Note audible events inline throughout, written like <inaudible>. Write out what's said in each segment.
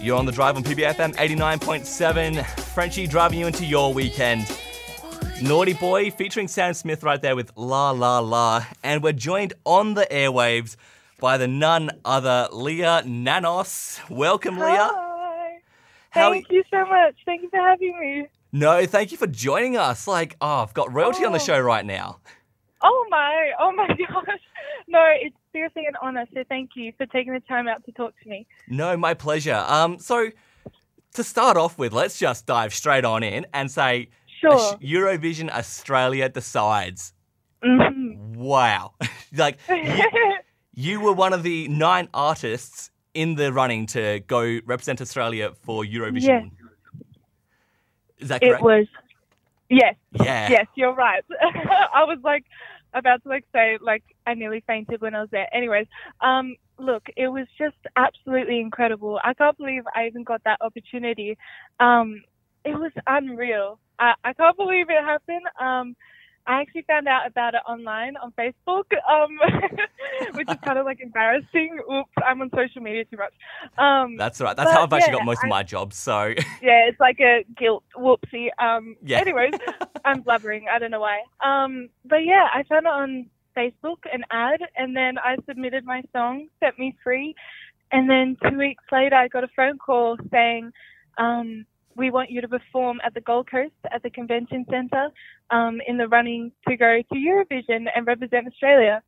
You're on the drive on PBFM 89.7. Frenchy driving you into your weekend. Naughty Boy featuring Sam Smith right there with La La La. And we're joined on the airwaves by the none other Leea Nanos. Welcome, Leea. Hi. How- Thank you so much. Thank you for having me. No, thank you for joining us. Like, oh, I've got royalty on the Oh. show right now. Oh my, oh my <laughs> gosh. No, it's seriously an honor. So thank you for taking the time out to talk to me. No, my pleasure. Um, so to start off with, let's just dive straight on in and say Sure. Eurovision Australia decides. Mhm. Wow. <laughs> like you, <laughs> you were one of the nine artists in the running to go represent Australia for Eurovision. Yes. Is that correct? it was. Yes. yeah. Yes, you're right. <laughs> I was like about to like say like I nearly fainted when I was there. Anyways, um, look, it was just absolutely incredible. I can't believe I even got that opportunity. Um, it was unreal. I, I can't believe it happened. Um, I actually found out about it online on Facebook, um, <laughs> which is kind of like embarrassing. Oops, I'm on social media too much. Um, That's all right. That's how I've actually yeah, got most of my jobs. So <laughs> yeah, it's like a guilt whoopsie. Um, Yeah. Anyways, I'm blubbering. I don't know why. Um, but yeah, I found it on Facebook, an ad, and then I submitted my song, Set Me Free, and then two weeks later, I got a phone call saying, um, "We want you to perform at the Gold Coast at the Convention Centre, um, in the running to go to Eurovision and represent Australia."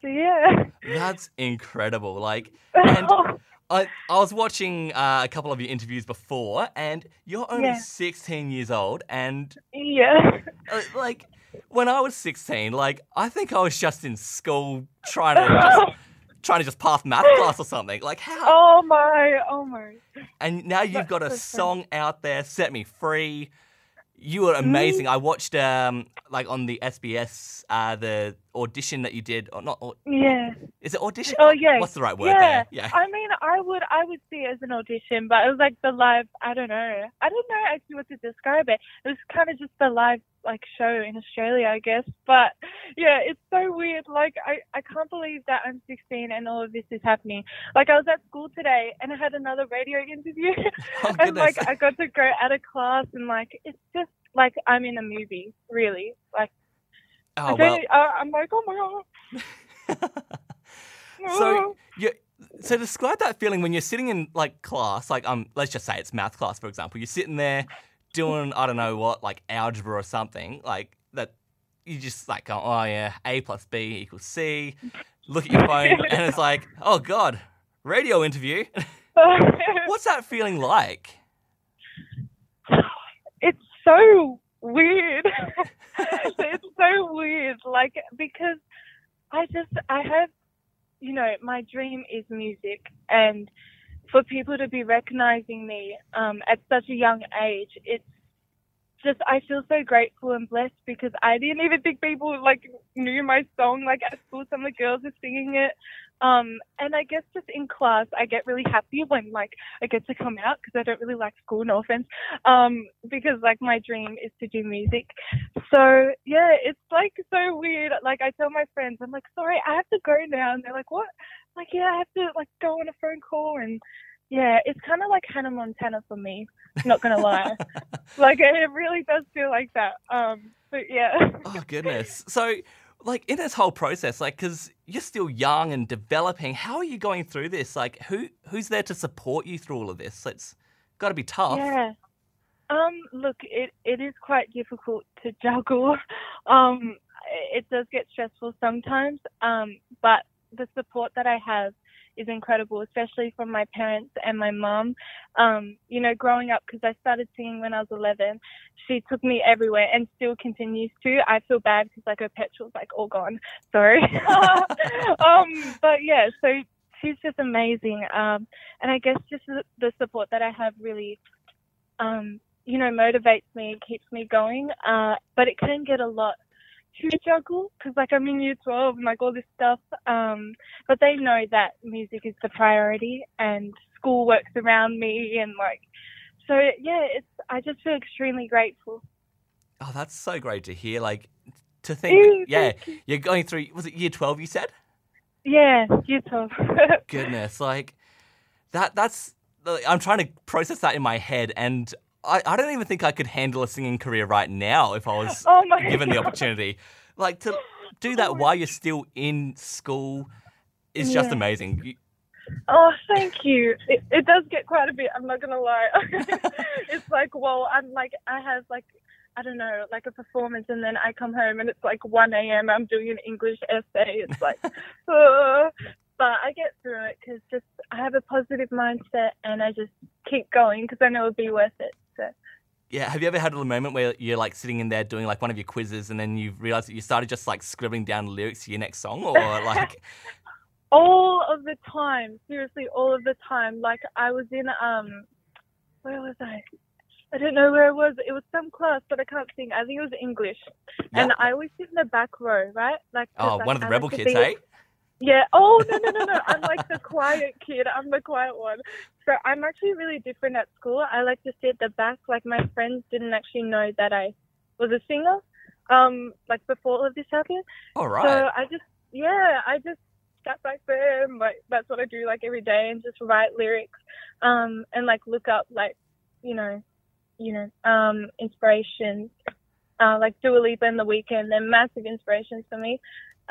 So yeah. that's incredible. Like And- <laughs> I, I was watching uh, a couple of your interviews before, and you're only Yeah. 16 years old, and yeah. uh, like when I was 16, like I think I was just in school trying to just, <laughs> trying to just pass math <laughs> class or something. Like how? oh my! Oh my! And now you've That's got a so song out there, "Set Me Free." You were amazing. I watched um like on the SBS uh the audition that you did, or not? Or, Yeah. is it audition? Oh yeah. What's the right word yeah. there? Yeah. I mean, I would I would see it as an audition, but it was like the live. I don't know. I don't know actually what to describe it. It was kind of just the live like show in Australia, I guess. But yeah, it's so weird. Like I I can't believe that I'm 16 and all of this is happening. Like I was at school today and I had another radio interview, <laughs> Oh, <laughs> and like. I got to go out of class and like it's just like I'm in a movie, really. Like oh I well. don't, uh, I'm like, oh my god. <laughs> So you so describe that feeling when you're sitting in like class, like um, let's just say it's math class, for example. You're sitting there doing I don't know what, like algebra or something, like that. You just like go, oh yeah, a plus b equals c. Look at your phone, <laughs> and it's like, oh god, radio interview. <laughs> What's that feeling like? it's so weird. <laughs> it's so weird. Like because I just I have you know, my dream is music and for people to be recognizing me um, at such a young age, it's just I feel so grateful and blessed because I didn't even think people like knew my song. Like at school, some of the girls were singing it, um, and I guess just in class, I get really happy when like I get to come out because I don't really like school. No offense, um, because like my dream is to do music. So yeah, it's like so weird. Like I tell my friends, I'm like, sorry, I have to go now, and they're like, what? Like yeah, I have to like go on a phone call and. Yeah, it's kind of like Hannah Montana for me. Not gonna lie, <laughs> like it really does feel like that. Um, but yeah. <laughs> Oh goodness. So, like in this whole process, like, because you're still young and developing, how are you going through this? Like, who who's there to support you through all of this? It's got to be tough. Yeah. Um, look, it, it is quite difficult to <laughs> juggle. Um, it does get stressful sometimes. Um, but the support that I have is incredible, especially from my parents and my mom. Um, you know, growing up, because I started singing when I was 11, she took me everywhere and still continues to. I feel bad because like her petrol's like all gone. Sorry. <laughs> um, but yeah, so she's just amazing. Um, and I guess just the, support that I have really um, you know, motivates me and keeps me going. Uh, but it can get a lot to juggle because, like, I'm in year 12 and, like, all this stuff. Um, but they know that music is the priority and school works around me and, like, so yeah, it's, I just feel extremely grateful. Oh, that's so great to hear. Like, to think, Ew, that, yeah, you. you're going through. Was it year twelve? You said. Yeah, year 12. <laughs> Goodness, like that. That's I'm trying to process that in my head, and I, I don't even think I could handle a singing career right now if I was Oh given the opportunity. Like to do that while you're still in school is just amazing. You- Oh, thank you. It, it does get quite a bit. I'm not gonna lie. <laughs> it's like, well, I'm like, I have like, I don't know, like a performance, and then I come home and it's like 1 a.m. I'm doing an English essay. It's like, <laughs> uh, but I get through it because just I have a positive mindset and I just keep going because I know it'll be worth it. Yeah, have you ever had a moment where you're like sitting in there doing like one of your quizzes and then you realize that you started just like scribbling down lyrics to your next song or <laughs> like all of the time seriously all of the time. Like i was in um where was i? I don't know where it was. It was some class but i can't sing. I think it was english. Yeah. and i always sit in the back row right? Like oh, like, one of the I rebel like kids, hey? yeah. Oh no no no no. I'm like the quiet kid. I'm the quiet one so i'm actually really different at school i like to sit at the back like my friends didn't actually know that i was a singer um like before all of this happened All right. so. I just, yeah, I just sat back there and like that's what I do like every day and just write lyrics, um, and like look up like, you know, you know, um, inspirations, uh, like Dua Lipa and The Weeknd. They're massive inspirations for me.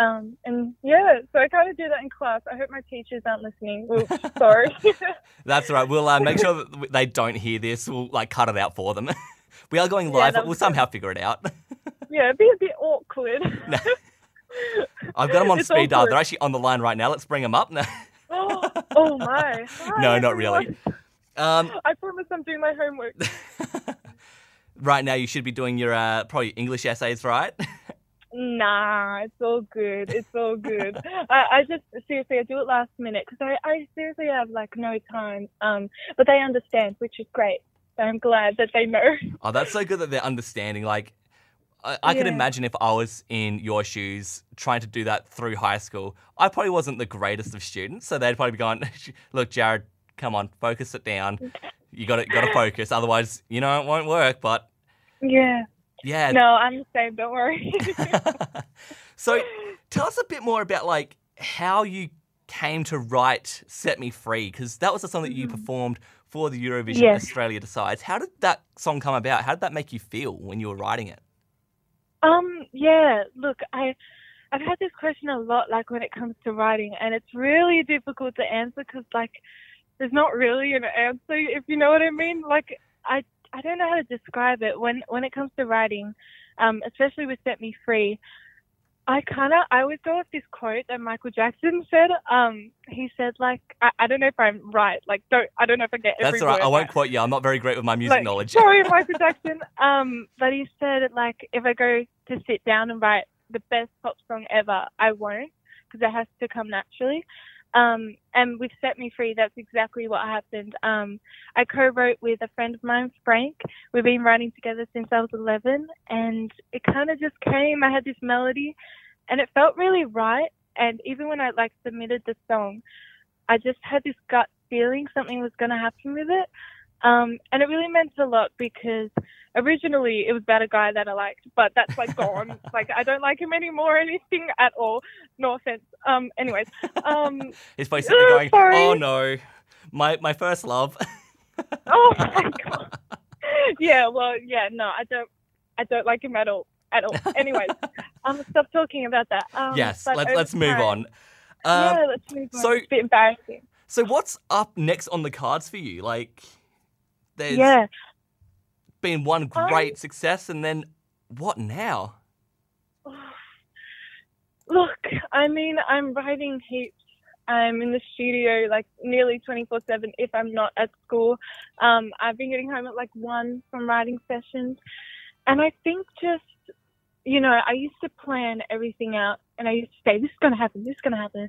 Um, and yeah, so I kind of do that in class. I hope my teachers aren't listening. Oops, <laughs> sorry. <laughs> That's all right. We'll uh, make sure that they don't hear this. We'll like cut it out for them. <laughs> we are going live, that but we'll was somehow figure it out. yeah, it'd be a bit awkward. No. I've got them on It's speed dial. They're actually on the line right now. Let's bring them up. now. <gasps> oh, oh my. Hi, no not really. Um, I promise I'm doing my homework. right now, you should be doing your uh, probably English essays, right? Nah, it's all good. It's all good. I, I just seriously, I do it last minute because I, I seriously have like no time. Um, but they understand, which is great. So I'm glad that they know. <laughs> Oh, that's so good that they're understanding. Like, I, I could Yeah. imagine if I was in your shoes trying to do that through high school, I probably wasn't the greatest of students. So they'd probably be going, <laughs> "Look, Jared, come on, focus it down. You got to got to focus, otherwise, you know, it won't work." But Yeah. Yeah. No, I'm the same. Don't worry. <laughs> so, tell us a bit more about like how you came to write "Set Me Free" because that was a song that you performed for the Eurovision Yes. Australia Decides. How did that song come about? How did that make you feel when you were writing it? Um, yeah, look, I I've had this question a lot like when it comes to writing and it's really difficult to answer cuz like there's not really an answer if you know what I mean. Like I I don't know how to describe it when when it comes to writing, um especially with Set Me Free. I kind of I always go with this quote that Michael Jackson said. Um, he said like I, I don't know if I'm right. Like don't I don't know if I get every That's all right. I won't right. quote you. I'm not very great with my music Like, knowledge. Sorry, <laughs> Michael Jackson. Um, but he said like if I go to sit down and write the best pop song ever, I won't because it has to come naturally. Um, and with Set Me Free, that's exactly what happened. Um, I co-wrote with a friend of mine, Frank. We've been writing together since I was 11, and it kind of just came. I had this melody, and it felt really right. And even when I like submitted the song, I just had this gut feeling something was going to happen with it. Um, and it really meant a lot because originally it was about a guy that I liked, but that's like gone. <laughs> like I don't like him anymore or anything at all. No offense. Um, anyways, um, He's probably sitting Oh, going, sorry. "Oh no, my my first love." <laughs> oh my <laughs> god. Yeah, well, yeah, no, I don't, I don't like him at all, at all. Anyways, um, stop talking about that. Um, yes, let's let's move time- on. Um, yeah, let's move on. so- it's a bit embarrassing. So what's up next on the cards for you? Like, there's Yeah. been one great success, and then what now? <sighs> Look, I mean, I'm writing heaps. I'm in the studio like nearly 24 7 if I'm not at school. Um, I've been getting home at like 1 from writing sessions. And I think just, you know, I used to plan everything out and I used to say, this is going to happen, this is going to happen.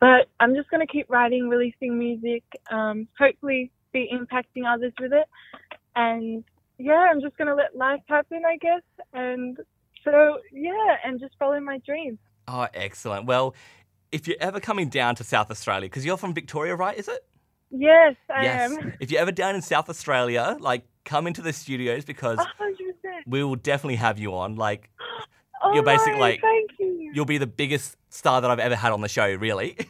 But I'm just going to keep writing, releasing music, um, hopefully be impacting others with it. And yeah, I'm just going to let life happen, I guess. And so, yeah, and just follow my dreams. Oh, excellent. Well, if you're ever coming down to South Australia, because you're from Victoria, right? Is it? Yes, I yes. am. <laughs> If you're ever down in South Australia, like come into the studios because hundred percent. we will definitely have you on. Like <gasps> Oh You're basically like- Thank you. you'll be the biggest star that I've ever had on the show, really. <laughs>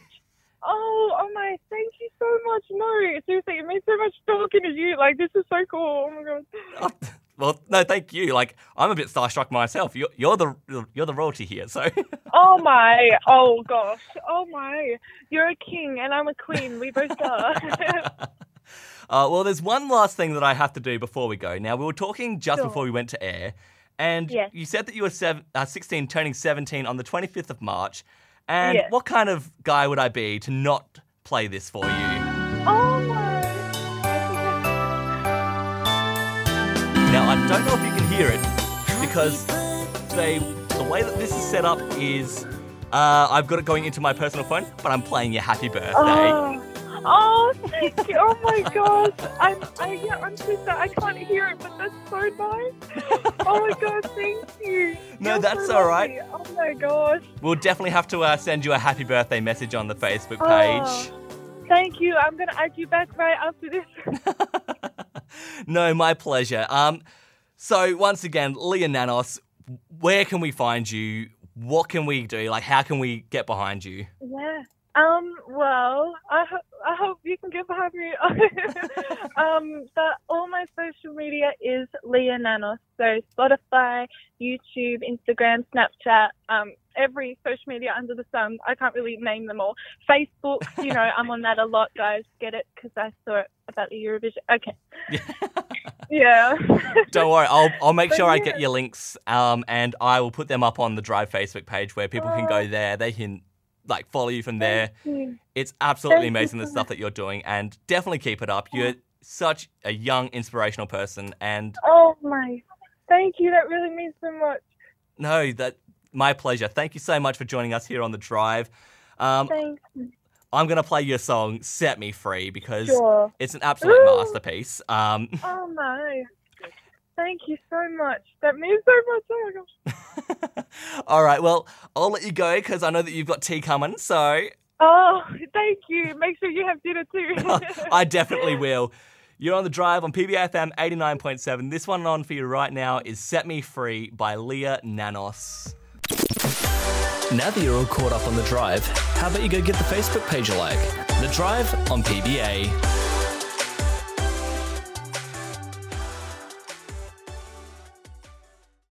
Oh, oh my! Thank you so much. No, seriously, it means so much talking to you. Like, this is so cool. Oh my god. Oh, well, no, thank you. Like, I'm a bit starstruck myself. You're, you're the you're the royalty here, so. <laughs> Oh my. Oh gosh. Oh my. You're a king and I'm a queen. We both are. <laughs> Uh, well, there's one last thing that I have to do before we go. Now, we were talking just Sure. before we went to air, and Yes. you said that you were seven, uh, 16, turning 17 on the 25th of March. And Yes. what kind of guy would I be to not play this for you? Oh my. Now, I don't know if you can hear it because they, the way that this is set up is uh, I've got it going into my personal phone, but I'm playing your happy birthday. Oh. Oh, thank you. Oh my gosh. I'm, I, yeah, I'm so sorry. I can't hear it, but that's so nice. Oh my god, thank you. No, You're that's so all right. Oh my gosh. We'll definitely have to uh, send you a happy birthday message on the Facebook Oh. Thank you. I'm going to add you back right after this. <laughs> no, my pleasure. Um, so once again, Leea Nanos, where can we find you? What can we do? Like, how can we get behind you? Yeah. Um. Well, I ho- I hope you can get behind me. <laughs> um. But all my social media is Leea Nanos. So Spotify, YouTube, Instagram, Snapchat. Um. Every social media under the sun. I can't really name them all. Facebook. You know, I'm on that a lot, guys. Get it? Because I saw it about the Eurovision. Okay. <laughs> Yeah. Don't worry, I'll I'll make But sure I get your links. Um, and I will put them up on the Drive Facebook page where people can go Oh. there. They can like follow you from there. You. It's absolutely Thank amazing the stuff that you're doing, and definitely keep it up. You're such a young, inspirational person, and Oh my. Thank you. That really means so much. no, that my pleasure. Thank you so much for joining us here on the Drive. Um, Thanks. I'm gonna play your song "Set Me Free" because Sure. it's an absolute Ooh. masterpiece. Um, Oh my. Thank you so much. That means so much. Oh my gosh. <laughs> all right, well, I'll let you go because I know that you've got tea coming. So Oh, thank you. Make sure you have dinner too. <laughs> I definitely <laughs> will. You're on the drive on PBFM 89.7. This one on for you right now is Set Me Free by Leea Nanos. Now that you're all caught up on the drive, how about you go get the Facebook page a like? The Drive on PBA.